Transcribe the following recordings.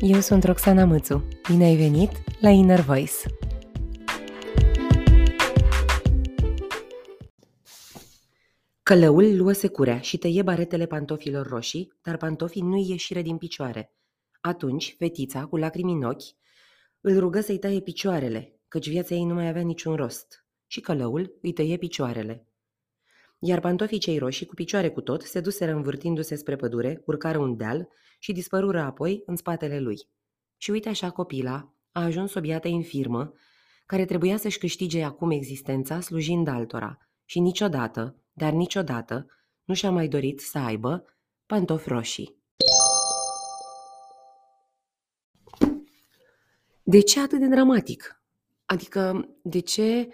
eu sunt Roxana Mățu. Bine ai venit la Inner Voice! Călăul luă securea și tăie baretele pantofilor roșii, dar pantofii nu-i ieșire din picioare. Atunci, fetița, cu lacrimi în ochi, îl rugă să-i taie picioarele, căci viața ei nu mai avea niciun rost. Și călăul îi tăie picioarele. Iar pantofii cei roșii, cu picioare cu tot, se duseră învârtindu-se spre pădure, urcară un deal și dispărură apoi în spatele lui. Și uite așa copila a ajuns o biată infirmă, care trebuia să-și câștige acum existența slujind altora și niciodată, dar niciodată, nu și-a mai dorit să aibă pantofi roșii. De ce atât de dramatic? Adică, de ce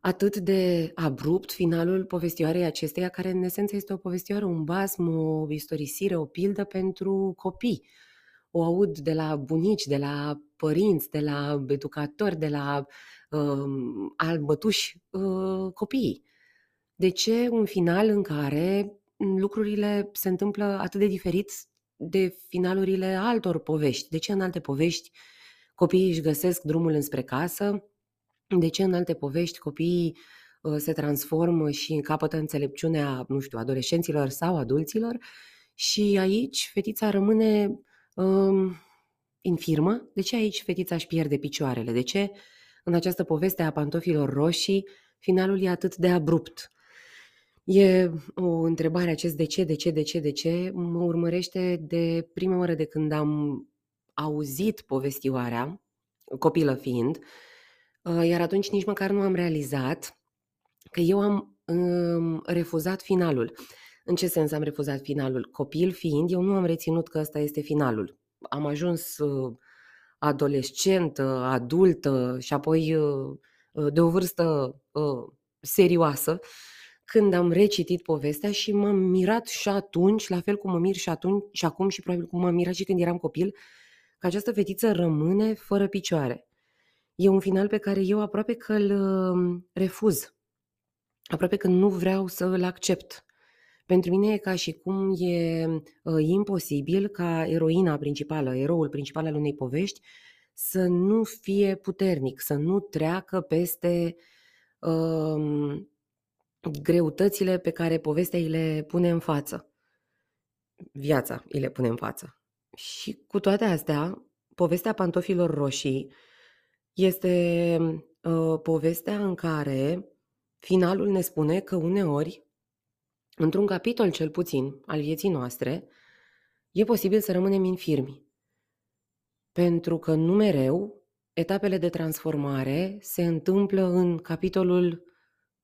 atât de abrupt finalul povestioarei acesteia, care în esență este o povestioară, un basm, o istorisire, o pildă pentru copii. O aud de la bunici, de la părinți, de la educatori, de la uh, albătuși uh, copiii. De ce un final în care lucrurile se întâmplă atât de diferit de finalurile altor povești? De ce în alte povești copiii își găsesc drumul înspre casă, de ce în alte povești copiii uh, se transformă și capătă înțelepciunea, nu știu, adolescenților sau adulților și aici fetița rămâne um, infirmă? De ce aici fetița își pierde picioarele? De ce în această poveste a pantofilor roșii finalul e atât de abrupt? E o întrebare acest de ce, de ce, de ce, de ce mă urmărește de prima oară de când am auzit povestioarea, copilă fiind, Uh, iar atunci nici măcar nu am realizat că eu am um, refuzat finalul. În ce sens am refuzat finalul? Copil fiind, eu nu am reținut că ăsta este finalul. Am ajuns uh, adolescentă, adultă și apoi uh, uh, de o vârstă uh, serioasă, când am recitit povestea și m-am mirat și atunci, la fel cum mă mir și atunci și acum și probabil cum m-am mirat și când eram copil, că această fetiță rămâne fără picioare. E un final pe care eu aproape că îl um, refuz. Aproape că nu vreau să îl accept. Pentru mine e ca și cum e uh, imposibil ca eroina principală, eroul principal al unei povești, să nu fie puternic, să nu treacă peste uh, greutățile pe care povestea îi le pune în față. Viața îi le pune în față. Și cu toate astea, povestea pantofilor roșii este, uh, povestea în care finalul ne spune că uneori, într-un capitol cel puțin al vieții noastre, e posibil să rămânem infirmi. Pentru că nu mereu etapele de transformare se întâmplă în capitolul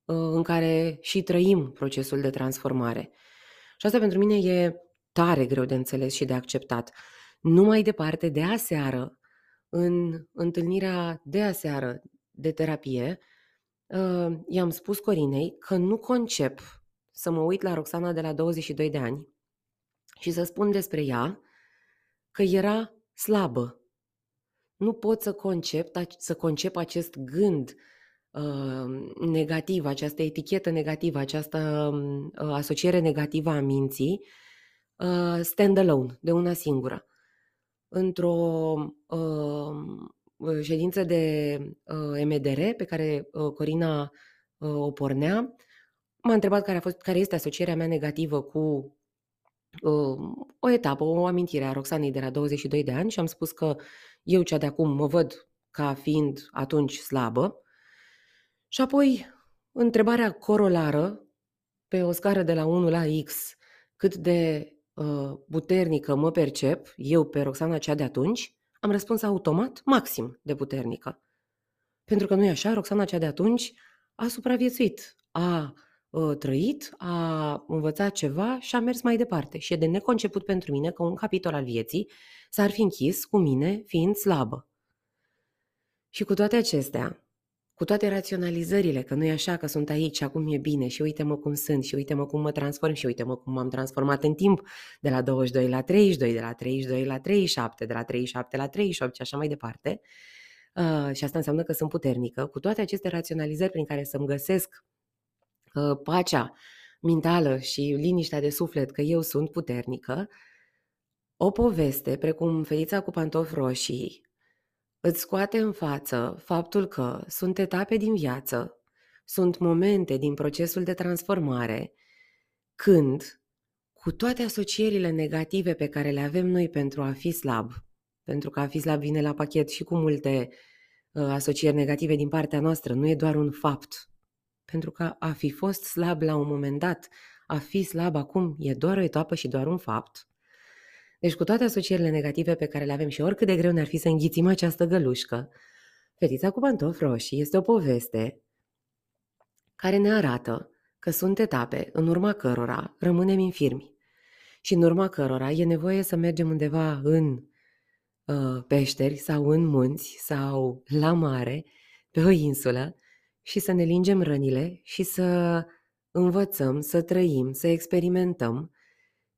uh, în care și trăim procesul de transformare. Și asta pentru mine e tare greu de înțeles și de acceptat. Nu mai departe, de aseară, în întâlnirea de aseară de terapie, uh, i-am spus Corinei că nu concep să mă uit la Roxana de la 22 de ani și să spun despre ea că era slabă. Nu pot să concep, să concep acest gând uh, negativ, această etichetă negativă, această uh, asociere negativă a minții, uh, stand-alone, de una singură într-o uh, ședință de uh, MDR pe care uh, Corina uh, o pornea. M-a întrebat care, a fost, care este asocierea mea negativă cu uh, o etapă, o amintire a Roxanei de la 22 de ani și am spus că eu cea de acum mă văd ca fiind atunci slabă. Și apoi întrebarea corolară pe o scară de la 1 la X, cât de Uh, puternică mă percep, eu pe Roxana cea de atunci, am răspuns automat maxim de puternică. Pentru că nu e așa, Roxana cea de atunci a supraviețuit, a uh, trăit, a învățat ceva și a mers mai departe. Și e de neconceput pentru mine că un capitol al vieții s-ar fi închis cu mine fiind slabă. Și cu toate acestea, cu toate raționalizările, că nu e așa, că sunt aici, acum e bine și uite-mă cum sunt și uite-mă cum mă transform și uite-mă cum m-am transformat în timp de la 22 la 32, de la 32 la 37, de la 37 la 38 și așa mai departe. Uh, și asta înseamnă că sunt puternică. Cu toate aceste raționalizări prin care să-mi găsesc uh, pacea mentală și liniștea de suflet că eu sunt puternică, O poveste, precum Ferița cu pantofi roșii, îți scoate în față faptul că sunt etape din viață, sunt momente din procesul de transformare, când, cu toate asocierile negative pe care le avem noi pentru a fi slab, pentru că a fi slab vine la pachet și cu multe uh, asocieri negative din partea noastră, nu e doar un fapt. Pentru că a fi fost slab la un moment dat, a fi slab acum e doar o etapă și doar un fapt. Deci cu toate asocierile negative pe care le avem și oricât de greu ne-ar fi să înghițim această gălușcă, Fetița cu pantofi roșii este o poveste care ne arată că sunt etape în urma cărora rămânem infirmi. Și în urma cărora e nevoie să mergem undeva în uh, peșteri sau în munți sau la mare, pe o insulă și să ne lingem rănile și să învățăm, să trăim, să experimentăm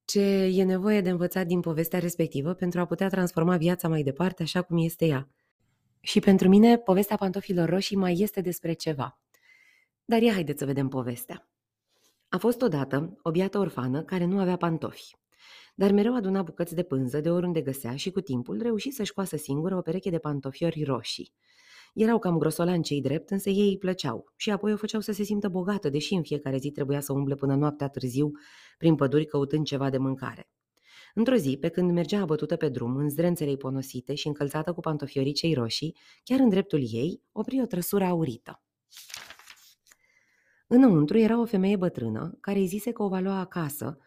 ce e nevoie de învățat din povestea respectivă pentru a putea transforma viața mai departe așa cum este ea. Și pentru mine, povestea pantofilor roșii mai este despre ceva. Dar ia haideți să vedem povestea. A fost odată o biată orfană care nu avea pantofi, dar mereu aduna bucăți de pânză de oriunde găsea și cu timpul reuși să-și coasă singură o pereche de pantofiori roșii. Erau cam grosolani cei drept, însă ei îi plăceau și apoi o făceau să se simtă bogată, deși în fiecare zi trebuia să umble până noaptea târziu prin păduri căutând ceva de mâncare. Într-o zi, pe când mergea abătută pe drum, în zdrențele ponosite și încălțată cu pantofiorii cei roșii, chiar în dreptul ei, opri o trăsură aurită. Înăuntru era o femeie bătrână, care îi zise că o va lua acasă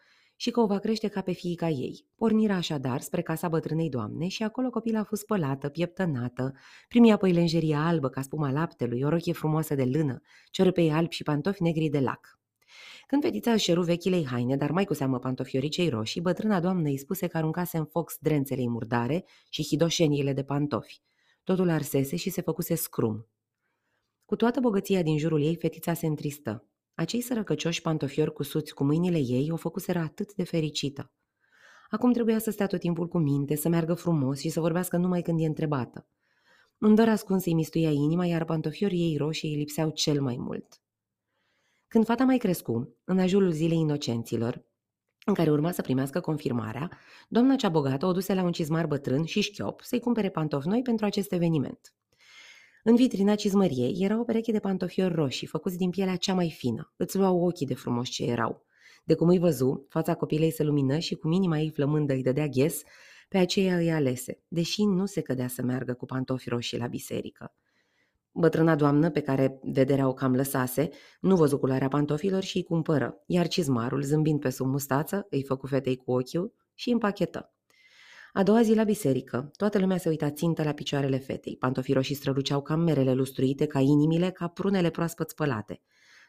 și că o va crește ca pe fiica ei. Pornirea așadar spre casa bătrânei doamne și acolo copila a fost spălată, pieptănată, primi apoi lenjeria albă ca spuma laptelui, o rochie frumoasă de lână, ciorpei albi și pantofi negri de lac. Când fetița își ceru vechilei haine, dar mai cu seamă pantofioricei roșii, bătrâna doamnă îi spuse că aruncase în foc zdrențele murdare și hidoșeniile de pantofi. Totul arsese și se făcuse scrum. Cu toată bogăția din jurul ei, fetița se întristă. Acei sărăcăcioși pantofiori cusuți cu mâinile ei o făcuseră atât de fericită. Acum trebuia să stea tot timpul cu minte, să meargă frumos și să vorbească numai când e întrebată. Un dor ascuns îi mistuia inima, iar pantofiorii ei roșii îi lipseau cel mai mult. Când fata mai crescu, în ajurul zilei inocenților, în care urma să primească confirmarea, doamna cea bogată o duse la un cizmar bătrân și șchiop să-i cumpere pantofi noi pentru acest eveniment. În vitrina cizmăriei era o pereche de pantofiori roșii, făcuți din pielea cea mai fină. Îți luau ochii de frumos ce erau. De cum îi văzu, fața copilei se lumină și cu minima ei flămândă îi dădea ghes, pe aceea îi alese, deși nu se cădea să meargă cu pantofi roșii la biserică. Bătrâna doamnă, pe care vederea o cam lăsase, nu văzu culoarea pantofilor și îi cumpără, iar cizmarul, zâmbind pe sub mustață, îi făcu fetei cu ochiul și îi împachetă. A doua zi la biserică, toată lumea se uita țintă la picioarele fetei. Pantofii roșii străluceau ca merele lustruite, ca inimile, ca prunele proaspăt spălate.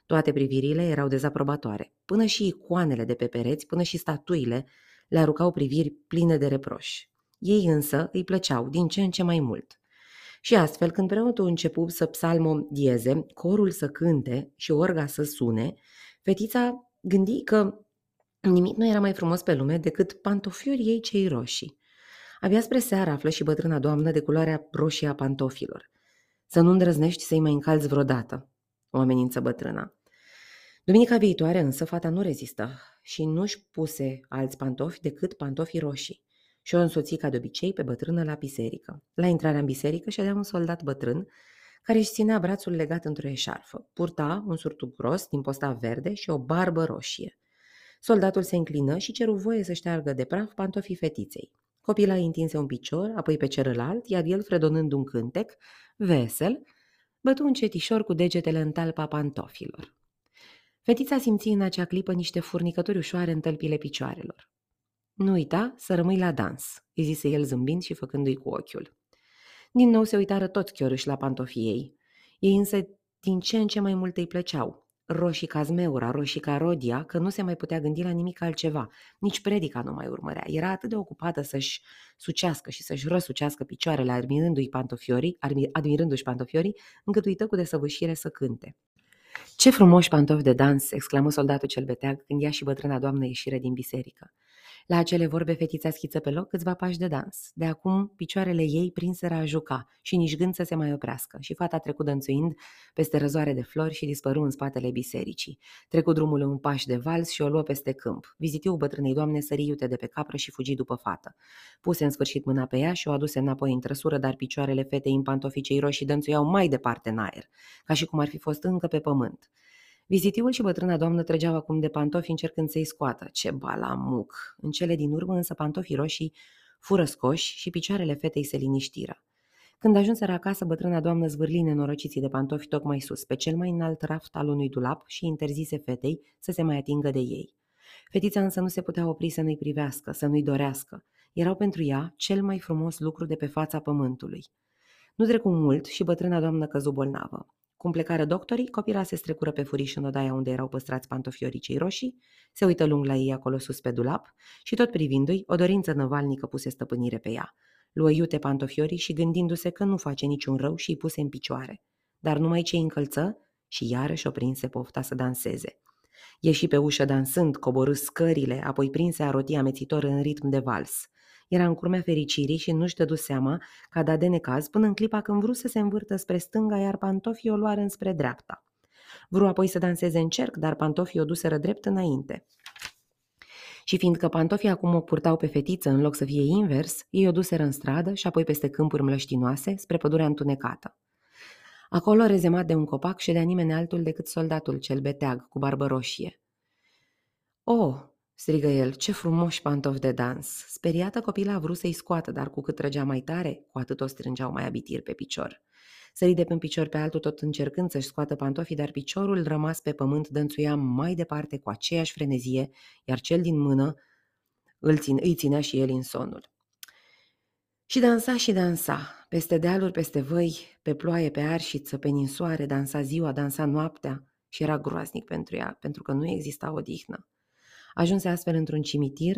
Toate privirile erau dezaprobatoare. Până și icoanele de pe pereți, până și statuile, le aruncau priviri pline de reproș. Ei însă îi plăceau din ce în ce mai mult. Și astfel, când preotul începu să dieze, corul să cânte și orga să sune, fetița gândi că nimic nu era mai frumos pe lume decât pantofiorii ei cei roșii. Abia spre seară află și bătrâna doamnă de culoarea roșie a pantofilor. Să nu îndrăznești să-i mai încalzi vreodată, o amenință bătrâna. Duminica viitoare însă fata nu rezistă și nu-și puse alți pantofi decât pantofii roșii și o însoți ca de obicei pe bătrână la biserică. La intrarea în biserică ședea un soldat bătrân care își ținea brațul legat într-o eșarfă. Purta un surtug gros din posta verde și o barbă roșie. Soldatul se înclină și ceru voie să șteargă de praf pantofii fetiței. Copila îi întinse un picior, apoi pe celălalt, iar el, fredonând un cântec, vesel, bătu un cetișor cu degetele în talpa pantofilor. Fetița simți în acea clipă niște furnicături ușoare în tălpile picioarelor. Nu uita să rămâi la dans, îi zise el zâmbind și făcându-i cu ochiul. Din nou se uitară toți chiorâși la pantofii ei. Ei însă din ce în ce mai mult îi plăceau roșii ca zmeura, roșii ca rodia, că nu se mai putea gândi la nimic altceva. Nici predica nu mai urmărea. Era atât de ocupată să-și sucească și să-și răsucească picioarele admirându-i pantofiorii, admirându-și pantofiorii, încât uită cu desăvârșire să cânte. Ce frumoși pantofi de dans!" exclamă soldatul cel beteag când ea și bătrâna doamnă ieșire din biserică. La acele vorbe fetița schiță pe loc câțiva pași de dans. De acum, picioarele ei prinseră a juca și nici gând să se mai oprească și fata trecut dănțuind peste răzoare de flori și dispăru în spatele bisericii. Trecu drumul în pași de vals și o luă peste câmp. Vizitiu bătrânei doamne sări iute de pe capră și fugi după fată. Puse în sfârșit mâna pe ea și o aduse înapoi în trăsură, dar picioarele fetei în pantofii cei roșii dănțuiau mai departe în aer, ca și cum ar fi fost încă pe pământ. Vizitiul și bătrâna doamnă trăgeau acum de pantofi încercând să-i scoată. Ce balamuc! În cele din urmă însă pantofii roșii fură scoși și picioarele fetei se liniștiră. Când ajunseră acasă, bătrâna doamnă zvârli nenorociții de pantofi tocmai sus, pe cel mai înalt raft al unui dulap și interzise fetei să se mai atingă de ei. Fetița însă nu se putea opri să nu-i privească, să nu-i dorească. Erau pentru ea cel mai frumos lucru de pe fața pământului. Nu trecu mult și bătrâna doamnă căzu bolnavă. Cum plecară doctorii, copila se strecură pe furiș în odaia unde erau păstrați pantofiorii cei roșii, se uită lung la ei acolo sus pe dulap și tot privindu-i, o dorință năvalnică puse stăpânire pe ea. Luă iute pantofiorii și gândindu-se că nu face niciun rău și îi puse în picioare. Dar numai ce încălță și iarăși o prinse pofta să danseze. Ieși pe ușă dansând, coborâ scările, apoi prinse a roti amețitor în ritm de vals. Era în curmea fericirii și nu-și dădu seama că a dat de necaz până în clipa când vrut să se învârtă spre stânga, iar pantofii o luară înspre dreapta. Vreau apoi să danseze în cerc, dar pantofii o duseră drept înainte. Și fiindcă pantofii acum o purtau pe fetiță în loc să fie invers, ei o duseră în stradă și apoi peste câmpuri mlăștinoase, spre pădurea întunecată. Acolo, rezemat de un copac, ședea nimeni altul decât soldatul cel beteag, cu barbă roșie. O, oh, strigă el, ce frumoși pantofi de dans! Speriată, copila a vrut să-i scoată, dar cu cât trăgea mai tare, cu atât o strângeau mai abitir pe picior. Sări de pe un picior pe altul tot încercând să-și scoată pantofii, dar piciorul rămas pe pământ dănțuia mai departe cu aceeași frenezie, iar cel din mână îl țin, îi ținea și el în sonul. Și dansa și dansa, peste dealuri, peste văi, pe ploaie, pe arșiță, pe ninsoare, dansa ziua, dansa noaptea și era groaznic pentru ea, pentru că nu exista odihnă. Ajunse astfel într-un cimitir,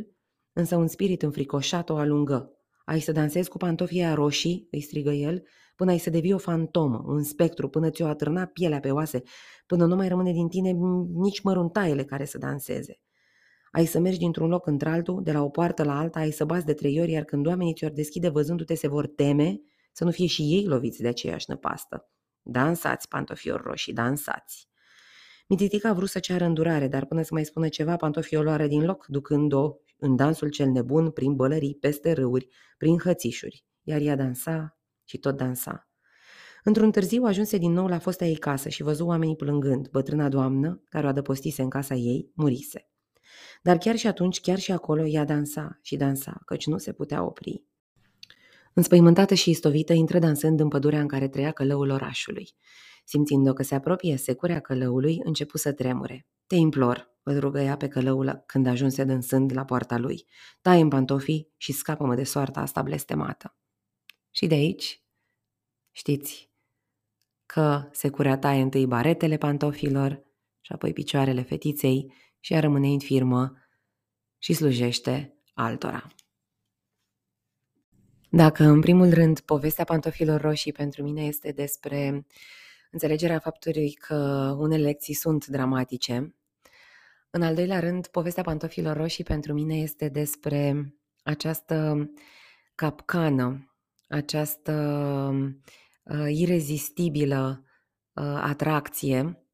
însă un spirit înfricoșat o alungă. Ai să dansezi cu pantofii aia roșii?" îi strigă el, până ai să devii o fantomă, un spectru, până ți-o atârna pielea pe oase, până nu mai rămâne din tine nici măruntaiele care să danseze. Ai să mergi dintr-un loc într-altul, de la o poartă la alta, ai să bați de trei ori, iar când oamenii ți-or deschide văzându-te se vor teme să nu fie și ei loviți de aceeași năpastă. Dansați, pantofiori roșii, dansați! Mititica a vrut să ceară îndurare, dar până să mai spună ceva, pantofii o luară din loc, ducând-o în dansul cel nebun, prin bălării, peste râuri, prin hățișuri. Iar ea dansa și tot dansa. Într-un târziu ajunse din nou la fosta ei casă și văzu oamenii plângând. Bătrâna doamnă, care o adăpostise în casa ei, murise. Dar chiar și atunci, chiar și acolo, ea dansa și dansa, căci nu se putea opri. Înspăimântată și istovită, intră dansând în pădurea în care trăia călăul orașului. Simțind-o că se apropie securea călăului, începu să tremure. Te implor, îl rugă ea pe călăul când ajunse dânsând la poarta lui. Tai în pantofii și scapă-mă de soarta asta blestemată. Și de aici, știți, că securea taie întâi baretele pantofilor și apoi picioarele fetiței și ea rămâne în firmă și slujește altora. Dacă, în primul rând, povestea pantofilor roșii pentru mine este despre înțelegerea faptului că unele lecții sunt dramatice, în al doilea rând, povestea pantofilor roșii pentru mine este despre această capcană, această uh, irezistibilă uh, atracție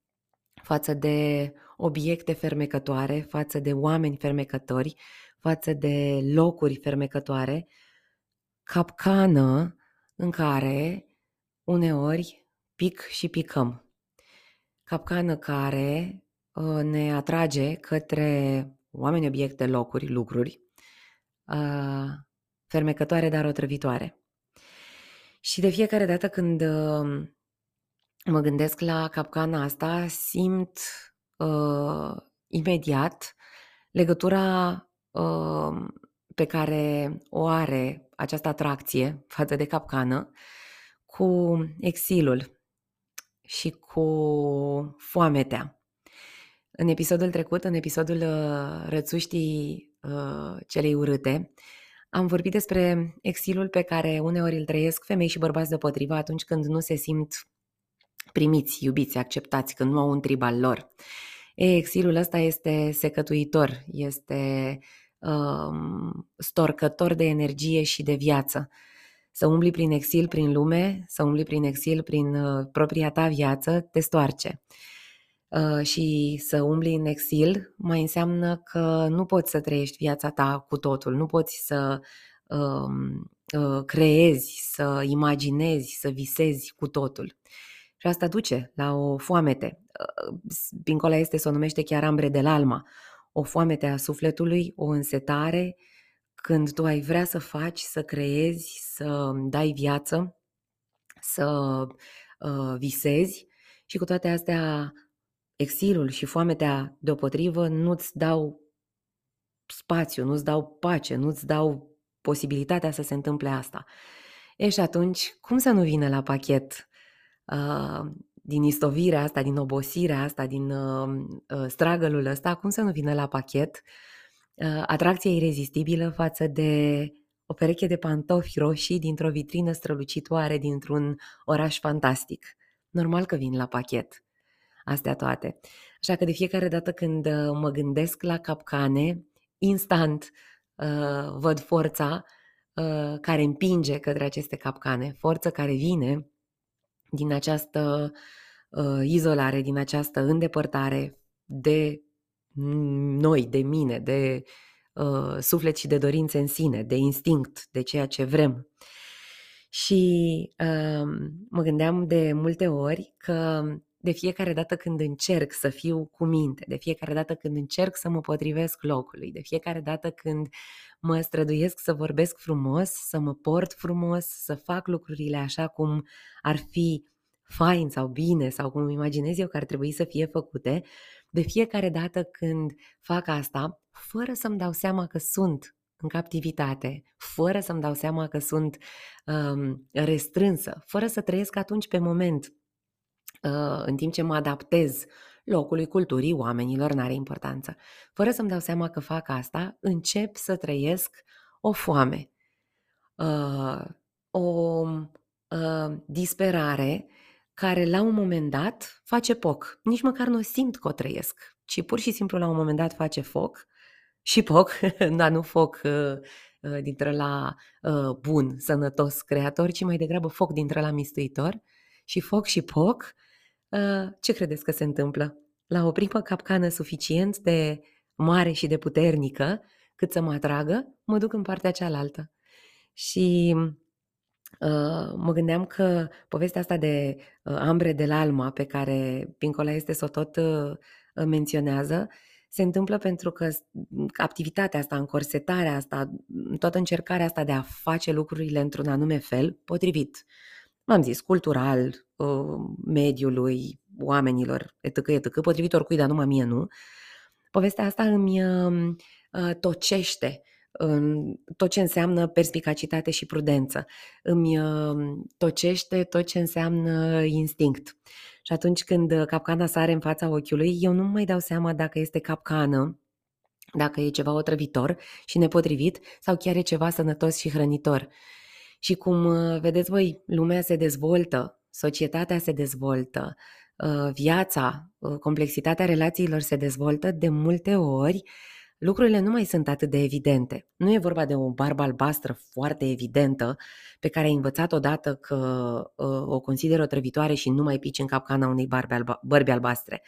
față de obiecte fermecătoare, față de oameni fermecători, față de locuri fermecătoare, capcană în care uneori pic și picăm. Capcană care uh, ne atrage către oameni, obiecte, locuri, lucruri, uh, fermecătoare, dar otrăvitoare. Și de fiecare dată când uh, mă gândesc la capcana asta, simt uh, imediat legătura uh, pe care o are această atracție față de capcană cu exilul și cu foametea. În episodul trecut, în episodul uh, Rățuștii uh, celei urâte, am vorbit despre exilul pe care uneori îl trăiesc femei și bărbați deopotrivă atunci când nu se simt primiți, iubiți, acceptați, când nu au un trib al lor. E, exilul ăsta este secătuitor, este uh, storcător de energie și de viață. Să umbli prin exil prin lume, să umbli prin exil prin uh, propria ta viață, te stoarce. Uh, și să umbli în exil mai înseamnă că nu poți să trăiești viața ta cu totul, nu poți să uh, uh, creezi, să imaginezi, să visezi cu totul. Și asta duce la o foamete. Pincola este, se o numește chiar ambre de alma. O foamete a sufletului, o însetare, când tu ai vrea să faci, să creezi, să dai viață, să uh, visezi și cu toate astea exilul și foametea deopotrivă nu-ți dau spațiu, nu-ți dau pace, nu-ți dau posibilitatea să se întâmple asta. E și atunci, cum să nu vină la pachet uh, din istovirea asta, din obosirea asta, din uh, uh, stragălul ăsta, cum să nu vină la pachet uh, atracția irezistibilă față de o pereche de pantofi roșii dintr-o vitrină strălucitoare dintr-un oraș fantastic. Normal că vin la pachet astea toate. Așa că de fiecare dată când uh, mă gândesc la capcane, instant uh, văd forța uh, care împinge către aceste capcane, forță care vine din această uh, izolare, din această îndepărtare de noi, de mine, de uh, suflet și de dorințe în sine, de instinct, de ceea ce vrem. Și uh, mă gândeam de multe ori că de fiecare dată când încerc să fiu cu minte, de fiecare dată când încerc să mă potrivesc locului, de fiecare dată când mă străduiesc să vorbesc frumos, să mă port frumos, să fac lucrurile așa cum ar fi fain sau bine sau cum imaginez eu că ar trebui să fie făcute, de fiecare dată când fac asta, fără să-mi dau seama că sunt în captivitate, fără să-mi dau seama că sunt um, restrânsă, fără să trăiesc atunci pe moment, uh, în timp ce mă adaptez locului, culturii, oamenilor, n-are importanță. Fără să-mi dau seama că fac asta, încep să trăiesc o foame, uh, o uh, disperare care la un moment dat face poc. Nici măcar nu simt că o trăiesc, ci pur și simplu la un moment dat face foc și poc, dar nu foc uh, uh, dintre la uh, bun, sănătos, creator, ci mai degrabă foc dintre la mistuitor și foc și poc. Uh, ce credeți că se întâmplă? La o primă capcană suficient de mare și de puternică cât să mă atragă, mă duc în partea cealaltă. Și Uh, mă gândeam că povestea asta de uh, ambre de alma pe care Pincola este să o tot uh, menționează se întâmplă pentru că activitatea asta, încorsetarea asta, toată încercarea asta de a face lucrurile într-un anume fel, potrivit, m-am zis, cultural, mediului, oamenilor, etc., etc., potrivit oricui, dar numai mie nu, povestea asta îmi tocește în tot ce înseamnă perspicacitate și prudență. Îmi uh, tocește tot ce înseamnă instinct. Și atunci când capcana sare în fața ochiului, eu nu mai dau seama dacă este capcană, dacă e ceva otrăvitor și nepotrivit sau chiar e ceva sănătos și hrănitor. Și cum uh, vedeți voi, lumea se dezvoltă, societatea se dezvoltă, uh, viața, complexitatea relațiilor se dezvoltă, de multe ori lucrurile nu mai sunt atât de evidente. Nu e vorba de o barbă albastră foarte evidentă pe care ai învățat odată că uh, o consideră trăvitoare și nu mai pici în capcana unei barbe alba, bărbi albastre.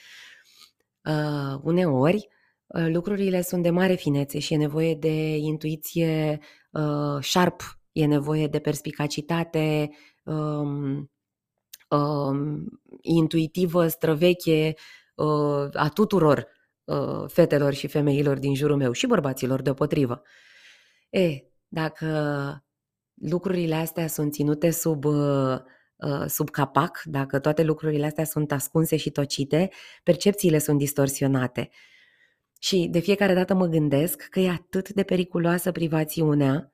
Uh, uneori, uh, lucrurile sunt de mare finețe și e nevoie de intuiție uh, sharp, e nevoie de perspicacitate um, um, intuitivă, străveche uh, a tuturor uh, fetelor și femeilor din jurul meu și bărbaților deopotrivă. E, dacă lucrurile astea sunt ținute sub, uh, uh, sub capac, dacă toate lucrurile astea sunt ascunse și tocite, percepțiile sunt distorsionate. Și de fiecare dată mă gândesc că e atât de periculoasă privațiunea,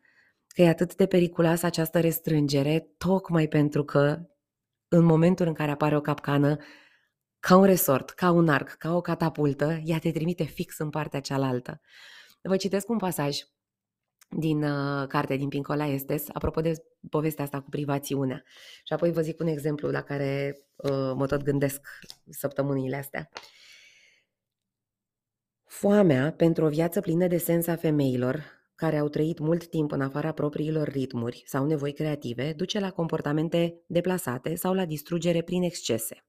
că e atât de periculoasă această restrângere, tocmai pentru că în momentul în care apare o capcană, ca un resort, ca un arc, ca o catapultă, ea te trimite fix în partea cealaltă. Vă citesc un pasaj din uh, carte din Pincola Estes, apropo de povestea asta cu privațiunea. Și apoi vă zic un exemplu la care uh, mă tot gândesc săptămânile astea. Foamea pentru o viață plină de sens a femeilor, care au trăit mult timp în afara propriilor ritmuri sau nevoi creative, duce la comportamente deplasate sau la distrugere prin excese.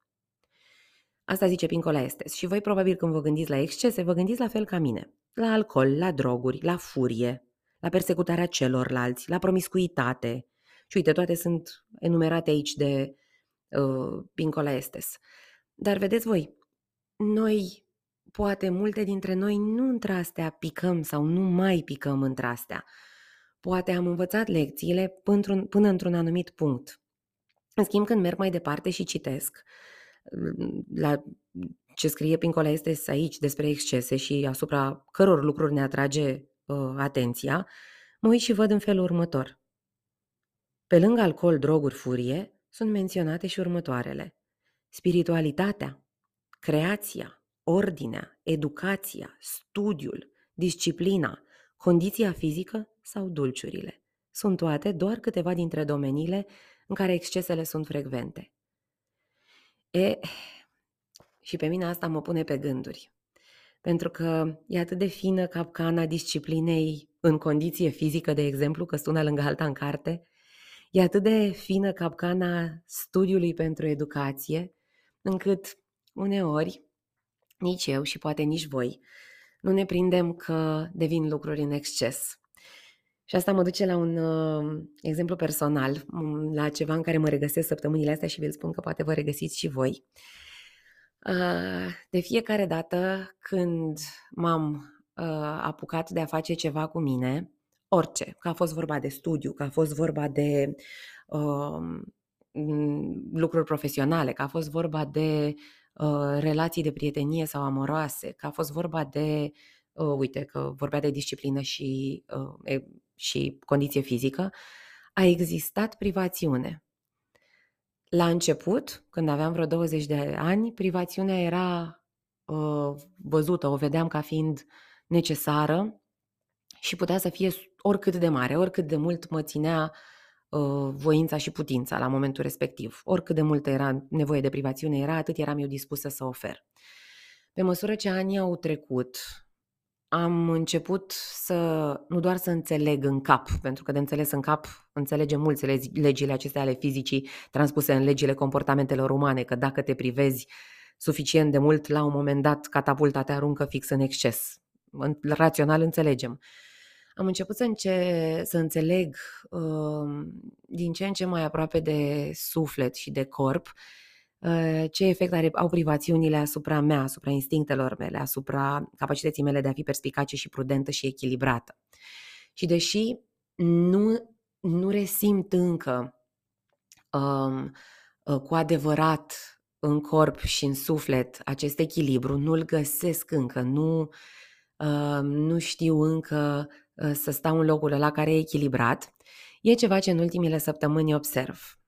Asta zice Pincola Estes. Și voi probabil când vă gândiți la excese, vă gândiți la fel ca mine. La alcool, la droguri, la furie, la persecutarea celorlalți, la promiscuitate. Și uite, toate sunt enumerate aici de uh, Pincola Estes. Dar vedeți voi, noi, poate multe dintre noi nu într-astea picăm sau nu mai picăm într-astea. Poate am învățat lecțiile până, până într-un anumit punct. În schimb, când merg mai departe și citesc, la ce scrie Pincola este aici despre excese și asupra căror lucruri ne atrage uh, atenția, mă uit și văd în felul următor. Pe lângă alcool, droguri, furie, sunt menționate și următoarele. Spiritualitatea, creația, ordinea, educația, studiul, disciplina, condiția fizică sau dulciurile. Sunt toate doar câteva dintre domeniile în care excesele sunt frecvente. E, și pe mine asta mă pune pe gânduri. Pentru că e atât de fină capcana disciplinei în condiție fizică, de exemplu, că sună lângă alta în carte, e atât de fină capcana studiului pentru educație, încât uneori nici eu și poate nici voi nu ne prindem că devin lucruri în exces. Și asta mă duce la un uh, exemplu personal, la ceva în care mă regăsesc săptămânile astea și vi-l spun că poate vă regăsiți și voi. Uh, de fiecare dată când m-am uh, apucat de a face ceva cu mine, orice, că a fost vorba de studiu, că a fost vorba de uh, lucruri profesionale, că a fost vorba de uh, relații de prietenie sau amoroase, că a fost vorba de, uh, uite, că vorbea de disciplină și uh, și condiție fizică, a existat privațiune. La început, când aveam vreo 20 de ani, privațiunea era uh, văzută, o vedeam ca fiind necesară și putea să fie oricât de mare, oricât de mult mă ținea uh, voința și putința la momentul respectiv. Oricât de mult era nevoie de privațiune era, atât eram eu dispusă să ofer. Pe măsură ce anii au trecut, am început să, nu doar să înțeleg în cap, pentru că de înțeles în cap înțelegem mulți legile acestea ale fizicii transpuse în legile comportamentelor umane, că dacă te privezi suficient de mult, la un moment dat catapulta te aruncă fix în exces. Rațional înțelegem. Am început să, înce- să înțeleg uh, din ce în ce mai aproape de suflet și de corp Ă, ce efect are, au privațiunile asupra mea, asupra instinctelor mele, asupra capacității mele de a fi perspicace și prudentă și echilibrată. Și deși nu, nu resimt încă um, cu adevărat în corp și în suflet acest echilibru, nu-l găsesc încă, nu, uh, nu știu încă uh, să stau în locul ăla care e echilibrat, e ceva ce în ultimile săptămâni observ.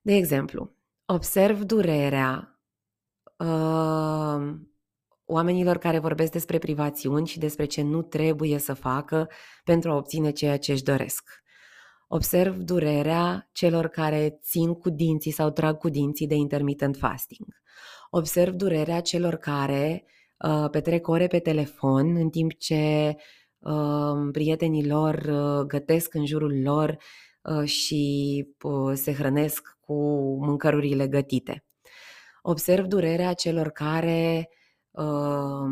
De exemplu, observ durerea uh, oamenilor care vorbesc despre privațiuni și despre ce nu trebuie să facă pentru a obține ceea ce își doresc. Observ durerea celor care țin cu dinții sau trag cu dinții de intermittent fasting. Observ durerea celor care uh, petrec ore pe telefon în timp ce uh, prietenii lor uh, gătesc în jurul lor uh, și uh, se hrănesc cu mâncărurile gătite. Observ durerea celor care uh,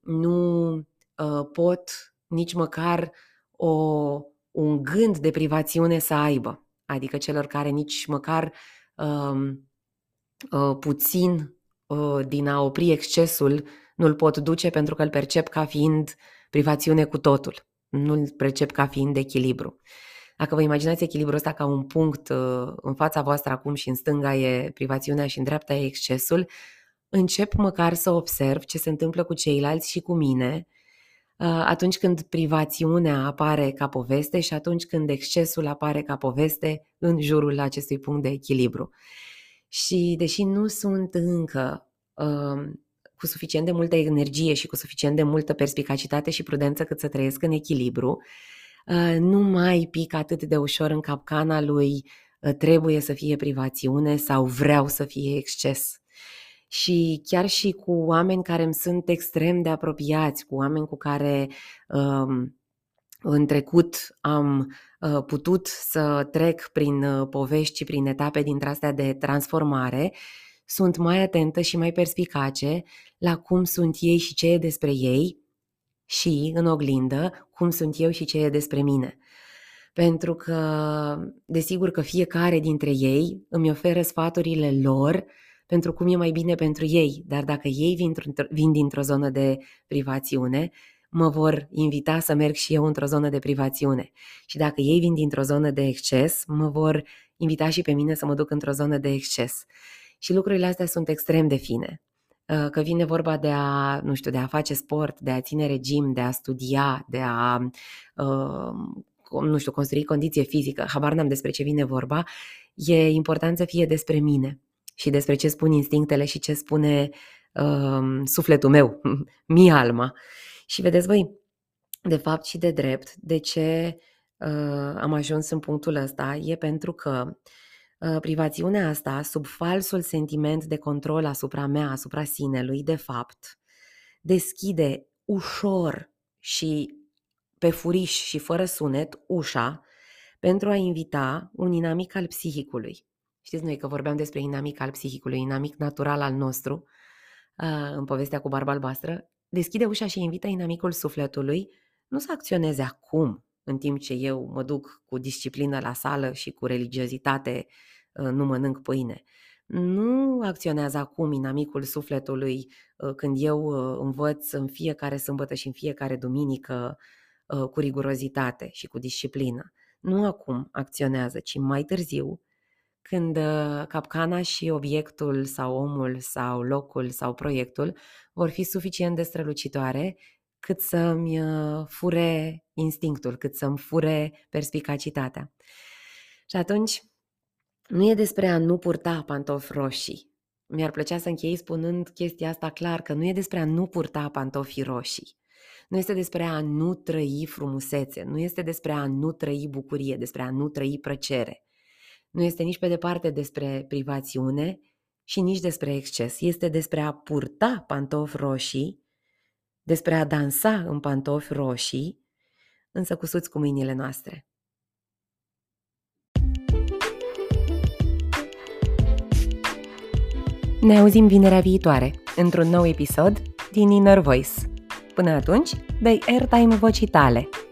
nu uh, pot nici măcar o, un gând de privațiune să aibă, adică celor care nici măcar uh, uh, puțin uh, din a opri excesul nu-l pot duce pentru că îl percep ca fiind privațiune cu totul, nu-l percep ca fiind echilibru. Dacă vă imaginați echilibrul ăsta ca un punct uh, în fața voastră acum și în stânga e privațiunea și în dreapta e excesul, încep măcar să observ ce se întâmplă cu ceilalți și cu mine uh, atunci când privațiunea apare ca poveste și atunci când excesul apare ca poveste în jurul acestui punct de echilibru. Și deși nu sunt încă uh, cu suficient de multă energie și cu suficient de multă perspicacitate și prudență cât să trăiesc în echilibru, uh, Uh, nu mai pic atât de ușor în capcana lui uh, trebuie să fie privațiune sau vreau să fie exces. și chiar și cu oameni care îmi sunt extrem de apropiați, cu oameni cu care um, în trecut am uh, putut să trec prin uh, povești și prin etape dintre astea de transformare, sunt mai atentă și mai perspicace la cum sunt ei și ce e despre ei și, în oglindă, cum sunt eu și ce e despre mine. Pentru că, desigur că fiecare dintre ei îmi oferă sfaturile lor pentru cum e mai bine pentru ei, dar dacă ei vin, vin dintr-o zonă de privațiune, mă vor invita să merg și eu într-o zonă de privațiune. Și dacă ei vin dintr-o zonă de exces, mă vor invita și pe mine să mă duc într-o zonă de exces. Și lucrurile astea sunt extrem de fine. Uh, că vine vorba de a, nu știu, de a face sport, de a ține regim, de a studia, de a, uh, nu știu, construi condiție fizică, habar n-am despre ce vine vorba, e important să fie despre mine și despre ce spun instinctele și ce spune uh, sufletul meu, mi alma. Și vedeți voi, de fapt și de drept, de ce uh, am ajuns în punctul ăsta e pentru că uh, privațiunea asta, sub falsul sentiment de control asupra mea, asupra sinelui, de fapt, deschide ușor și pe furiș și fără sunet ușa pentru a invita un inamic al psihicului. Știți noi că vorbeam despre inamic al psihicului, inamic natural al nostru, uh, în povestea cu barba albastră, deschide ușa și invită inamicul sufletului. Nu să acționeze acum, în timp ce eu mă duc cu disciplină la sală și cu religiozitate uh, nu mănânc pâine. Nu acționează acum inamicul sufletului uh, când eu învăț în fiecare sâmbătă și în fiecare duminică cu rigurozitate și cu disciplină. Nu acum acționează, ci mai târziu, când uh, capcana și obiectul sau omul sau locul sau proiectul vor fi suficient de strălucitoare cât să-mi uh, fure instinctul, cât să-mi fure perspicacitatea. Și atunci, nu e despre a nu purta pantofi roșii. Mi-ar plăcea să închei spunând chestia asta clar, că nu e despre a nu purta pantofi roșii. Nu este despre a nu trăi frumusețe, nu este despre a nu trăi bucurie, despre a nu trăi plăcere. Nu este nici pe departe despre privațiune și nici despre exces. Este despre a purta pantofi roșii, despre a dansa în pantofi roșii, însă cusuți cu mâinile noastre. Ne auzim vinerea viitoare, într-un nou episod din Inner Voice. Până atunci, dai airtime vocii tale –